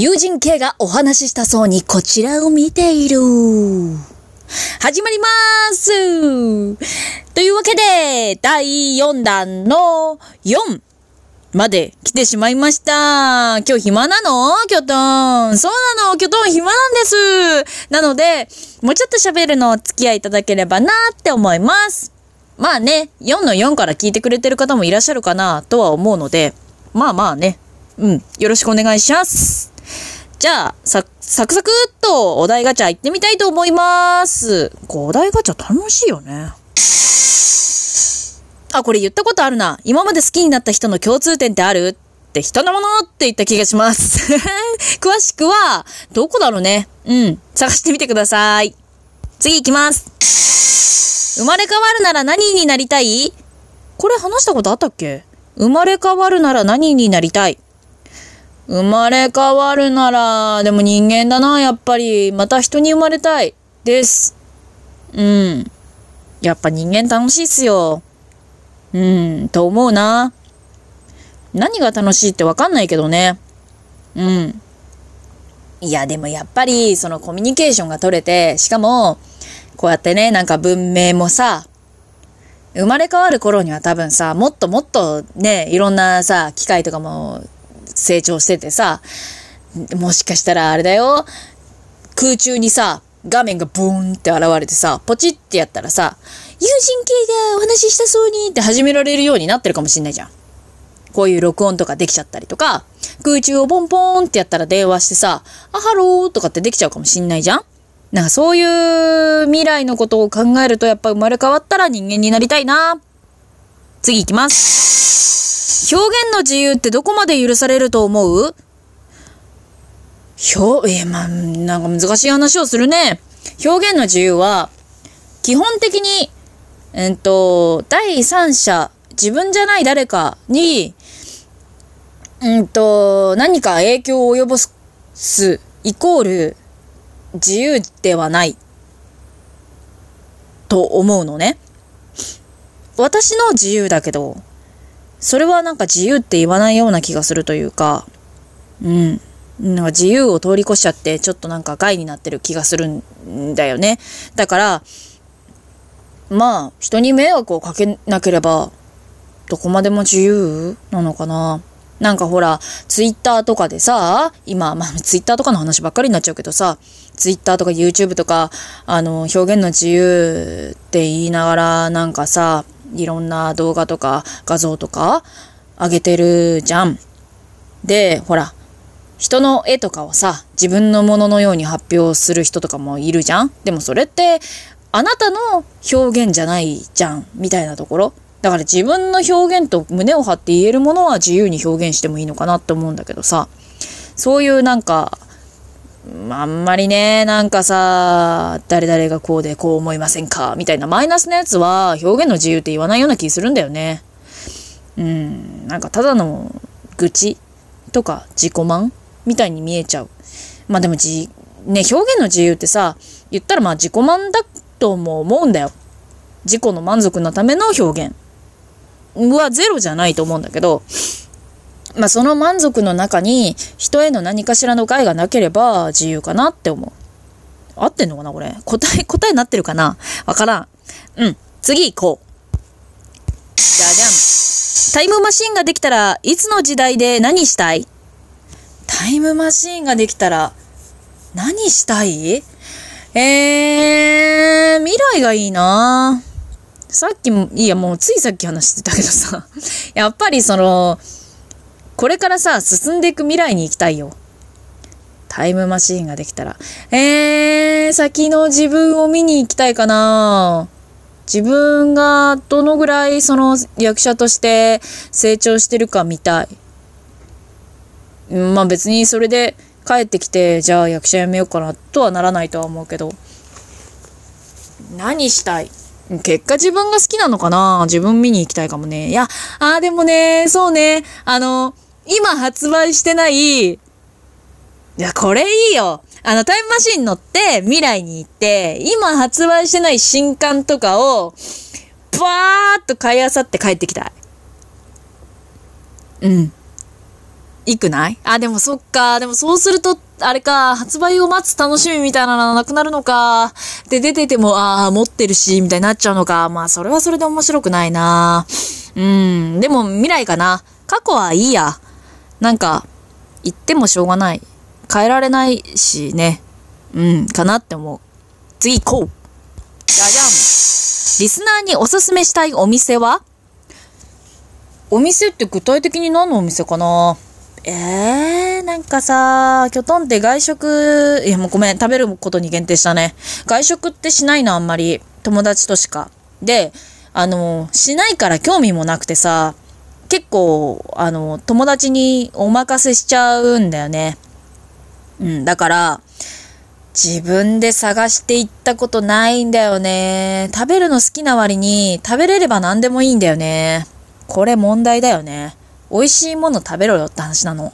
友人系がお話ししたそうにこちらを見ている。始まりますというわけで、第4弾の4まで来てしまいました。今日暇なの？キョトン。そうなの？キョトン暇なんです。なので、もうちょっと喋るのお付き合いいただければなって思います。まあね、4の4から聞いてくれてる方もいらっしゃるかなとは思うので、まあまあね、うん、よろしくお願いします。じゃあ、さ、サクサクっとお題ガチャ行ってみたいと思います。こう、お題ガチャ楽しいよね。あ、これ言ったことあるな。今まで好きになった人の共通点ってある？って人のものって言った気がします。詳しくは、どこだろうね。うん。探してみてください。次行きます。生まれ変わるなら何になりたい？これ話したことあったっけ？生まれ変わるなら何になりたい？生まれ変わるなら、でも人間だな、やっぱり。また人に生まれたい。です。うん。やっぱ人間楽しいっすよ。うん、と思うな。何が楽しいってわかんないけどね。うん。いや、でもやっぱり、そのコミュニケーションが取れて、しかも、こうやってね、なんか文明もさ、生まれ変わる頃には多分さ、もっともっとね、いろんなさ、機械とかも成長しててさ、もしかしたらあれだよ、空中にさ、画面がブーンって現れてさ、ポチってやったらさ、友人系がお話ししたそうにって始められるようになってるかもしんないじゃん。こういう録音とかできちゃったりとか、空中をポンポーンってやったら電話してさ、あ、ハローとかってできちゃうかもしんないじゃんなんかそういう未来のことを考えるとやっぱ生まれ変わったら人間になりたいな。次行きます。表現の自由ってどこまで許されると思う？表、えー、まあ、なんか難しい話をするね。表現の自由は、基本的に、えっと、第三者、自分じゃない誰かに、うんと、何か影響を及ぼす、イコール、自由ではない、と思うのね。私の自由だけど、それはなんか自由って言わないような気がするというか、うん。なんか自由を通り越しちゃって、ちょっとなんか害になってる気がするんだよね。だから、まあ、人に迷惑をかけなければ、どこまでも自由なのかな。なんかほら、ツイッターとかでさ、今、まあ、ツイッターとかの話ばっかりになっちゃうけどさ、ツイッターとか YouTube とか、あの、表現の自由って言いながら、なんかさ、いろんな動画とか画像とか上げてるじゃん。で、ほら、人の絵とかをさ、自分のもののように発表する人とかもいるじゃんでもそれって、あなたの表現じゃないじゃん、みたいなところ。だから自分の表現と胸を張って言えるものは自由に表現してもいいのかなって思うんだけどさ、そういうなんか、あんまりね、なんかさ、誰々がこうでこう思いませんかみたいなマイナスなやつは表現の自由って言わないような気するんだよね。うん、なんかただの愚痴とか自己満みたいに見えちゃう。まあでもじ、ね、表現の自由ってさ、言ったらまあ自己満だとも思うんだよ。自己の満足のための表現はゼロじゃないと思うんだけど、まあその満足の中に人への何かしらの害がなければ自由かなって思う。合ってんのかなこれ？答え、答えになってるかな？わからん。うん。次行こう。じゃじゃん。タイムマシンができたらいつの時代で何したい？タイムマシーンができたら、何したい？えー、未来がいいなさっきも、いやもうついさっき話してたけどさ、やっぱりその、これからさ、進んでいく未来に行きたいよ。タイムマシーンができたら。えー、先の自分を見に行きたいかな自分がどのぐらいその役者として成長してるか見たい。まあ別にそれで帰ってきて、じゃあ役者やめようかなとはならないとは思うけど。何したい？結果自分が好きなのかな？自分見に行きたいかもね。いや、あーでもね、そうね、あの、今発売してない、いや、これいいよ。あの、タイムマシン乗って未来に行って、今発売してない新刊とかを、バーっと買い漁って帰ってきたい。うん。いくない？あ、でもそっか。でもそうすると、あれか、発売を待つ楽しみみたいなのなくなるのか。で、出てても、ああ、持ってるし、みたいになっちゃうのか。まあ、それはそれで面白くないな。うん。でも、未来かな。過去はいいや。なんか、言ってもしょうがない。変えられないしね。うん、かなって思う。次行こう。じゃじゃん。リスナーにおすすめしたいお店は？お店って具体的に何のお店かな？えー、なんかさ、キョトンって外食、いやもうごめん、食べることに限定したね。外食ってしないのあんまり。友達としか。で、あの、しないから興味もなくてさ、結構、あの、友達にお任せしちゃうんだよね。うん、だから、自分で探していったことないんだよね。食べるの好きな割に、食べれれば何でもいいんだよね。これ問題だよね。美味しいもの食べろよって話なの。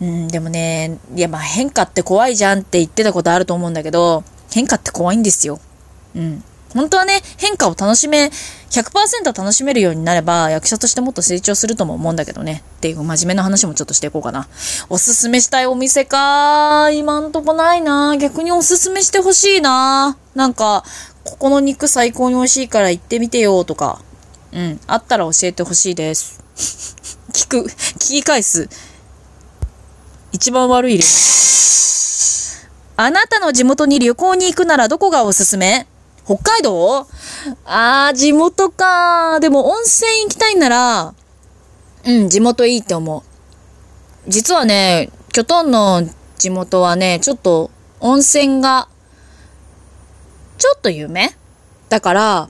うん、でもね、いやま変化って怖いじゃんって言ってたことあると思うんだけど、変化って怖いんですよ。うん。本当はね、変化を楽しめ、100%楽しめるようになれば、役者としてもっと成長するとも思うんだけどね。っていう真面目な話もちょっとしていこうかな。おすすめしたいお店か？今んとこないな逆におすすめしてほしいななんか、ここの肉最高に美味しいから行ってみてよとか。うん。あったら教えてほしいです。聞く、聞き返す。一番悪い例。あなたの地元に旅行に行くならどこがおすすめ？北海道？あー、地元か。でも温泉行きたいなら、うん、地元いいって思う。実はね、キョトンの地元はね、ちょっと温泉が、ちょっと有名？だから、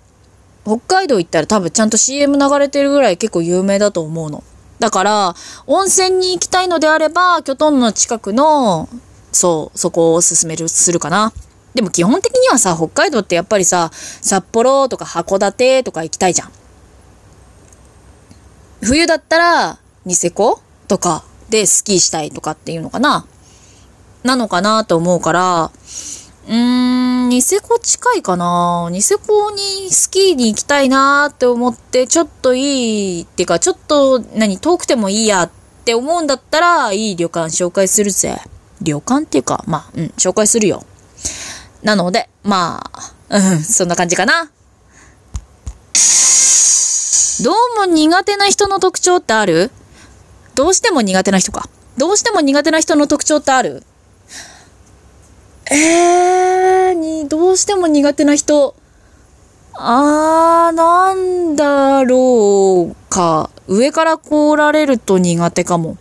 北海道行ったら多分ちゃんと CM 流れてるぐらい結構有名だと思うの。だから、温泉に行きたいのであれば、キョトンの近くの、そう、そこをおすすめするかな。でも基本的にはさ、北海道ってやっぱりさ、札幌とか函館とか行きたいじゃん。冬だったら、ニセコとかでスキーしたいとかっていうのかななのかなと思うから、うーん、ニセコ近いかなニセコにスキーに行きたいなって思って、ちょっといいっていうか、ちょっと、何、遠くてもいいやって思うんだったら、いい旅館紹介するぜ。旅館っていうか、まあ、うん、紹介するよ。なので、まあ、うん、そんな感じかな。どうも苦手な人の特徴ってある？どうしても苦手な人か。どうしても苦手な人の特徴ってある？えー、に、どうしても苦手な人。あー、なんだろうか。上から来られると苦手かも。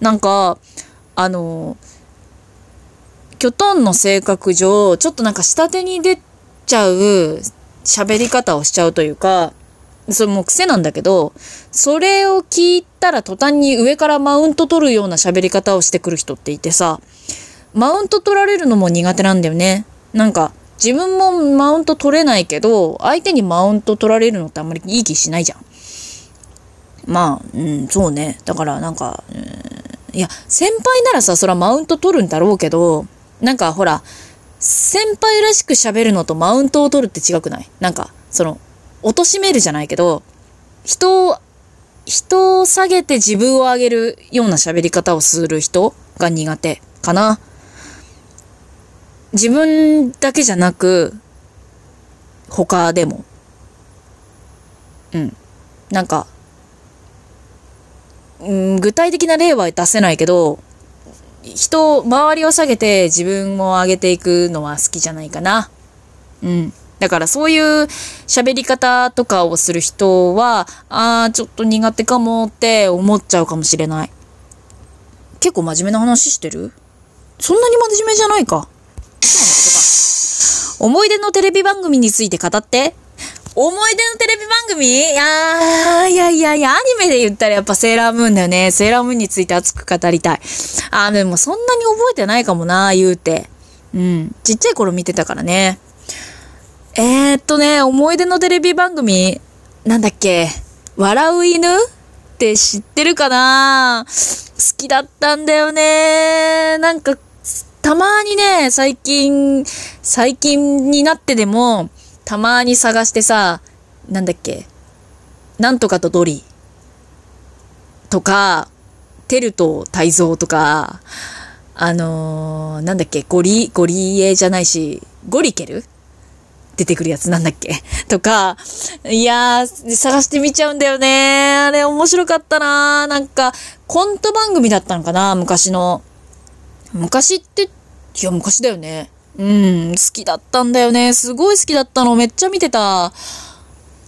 なんか、あのキョトンの性格上、ちょっとなんか下手に出ちゃう喋り方をしちゃうというか、それも癖なんだけど、それを聞いたら途端に上からマウント取るような喋り方をしてくる人っていてさ、マウント取られるのも苦手なんだよね。なんか、自分もマウント取れないけど、相手にマウント取られるのってあんまりいい気しないじゃん。まあ、うん、そうね。だからなんか、うん、いや、先輩ならさ、そらマウント取るんだろうけど、なんかほら、先輩らしく喋るのとマウントを取るって違くない？なんか、その、貶めるじゃないけど、人を、人を下げて自分を上げるような喋り方をする人が苦手かな。自分だけじゃなく、他でも。うん。なんか、うん、具体的な例は出せないけど、人、周りを下げて自分を上げていくのは好きじゃないかな。うん。だからそういう喋り方とかをする人は、ああ、ちょっと苦手かもって思っちゃうかもしれない。結構真面目な話してる？そんなに真面目じゃないか。思い出のテレビ番組について語って。思い出のテレビ番組？いやいやいやいや、アニメで言ったらやっぱセーラームーンだよね。セーラームーンについて熱く語りたい。あー、でもそんなに覚えてないかもな、言うて。うん。ちっちゃい頃見てたからね。えー、っとね、思い出のテレビ番組、なんだっけ、笑う犬って知ってるかな？好きだったんだよね。なんか、たまにね、最近、最近になってでも、たまに探してさ、なんだっけ、なんとかとドリとか、テルと泰造とか、あのー、なんだっけ、ゴリ、ゴリエじゃないし、ゴリケル？出てくるやつなんだっけ？とか、いやー、探してみちゃうんだよね。あれ面白かったなーなんか、コント番組だったのかな昔の。昔って、いや、昔だよね。うん、好きだったんだよね。すごい好きだったの。めっちゃ見てた。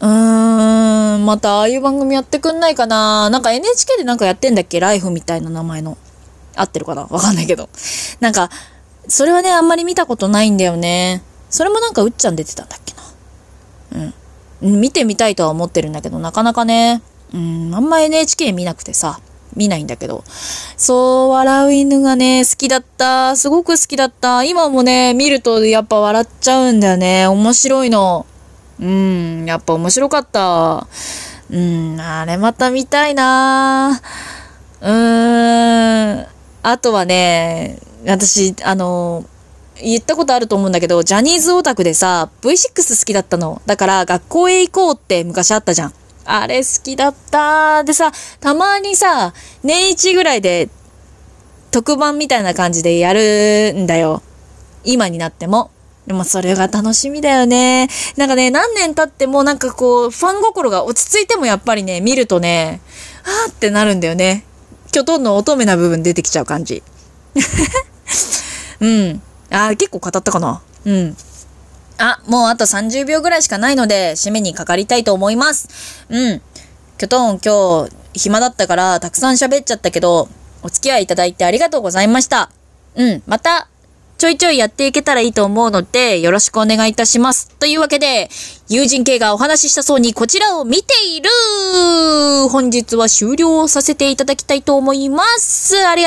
うーん、またああいう番組やってくんないかななんか NHK でなんかやってんだっけ？ライフみたいな名前の。合ってるかな？わかんないけど。なんか、それはね、あんまり見たことないんだよね。それもなんかうっちゃん出てたんだっけな？うん。見てみたいとは思ってるんだけど、なかなかね、うん、あんま NHK 見なくてさ、見ないんだけど。そう、笑う犬がね、好きだった。すごく好きだった。今もね、見るとやっぱ笑っちゃうんだよね。面白いの。うん、やっぱ面白かった。うん、あれまた見たいなうーん。あとはね、私、あの、言ったことあると思うんだけど、ジャニーズオタクでさ、V6 好きだったの。だから学校へ行こうって昔あったじゃん。あれ好きだった。でさ、たまにさ、年一ぐらいで特番みたいな感じでやるんだよ。今になっても。でもそれが楽しみだよね。なんかね、何年経ってもなんかこう、ファン心が落ち着いてもやっぱりね、見るとね、あーってなるんだよね。きょとんの乙女な部分出てきちゃう感じ。うん。あー、結構語ったかな。うん。あ、もうあと30秒ぐらいしかないので、締めにかかりたいと思います。うん。きょとん今日暇だったからたくさん喋っちゃったけど、お付き合いいただいてありがとうございました。うん。またちょいちょいやっていけたらいいと思うので、よろしくお願いいたします。というわけで、友人系がお話ししたそうにこちらを見ている本日は終了させていただきたいと思います。ありがとう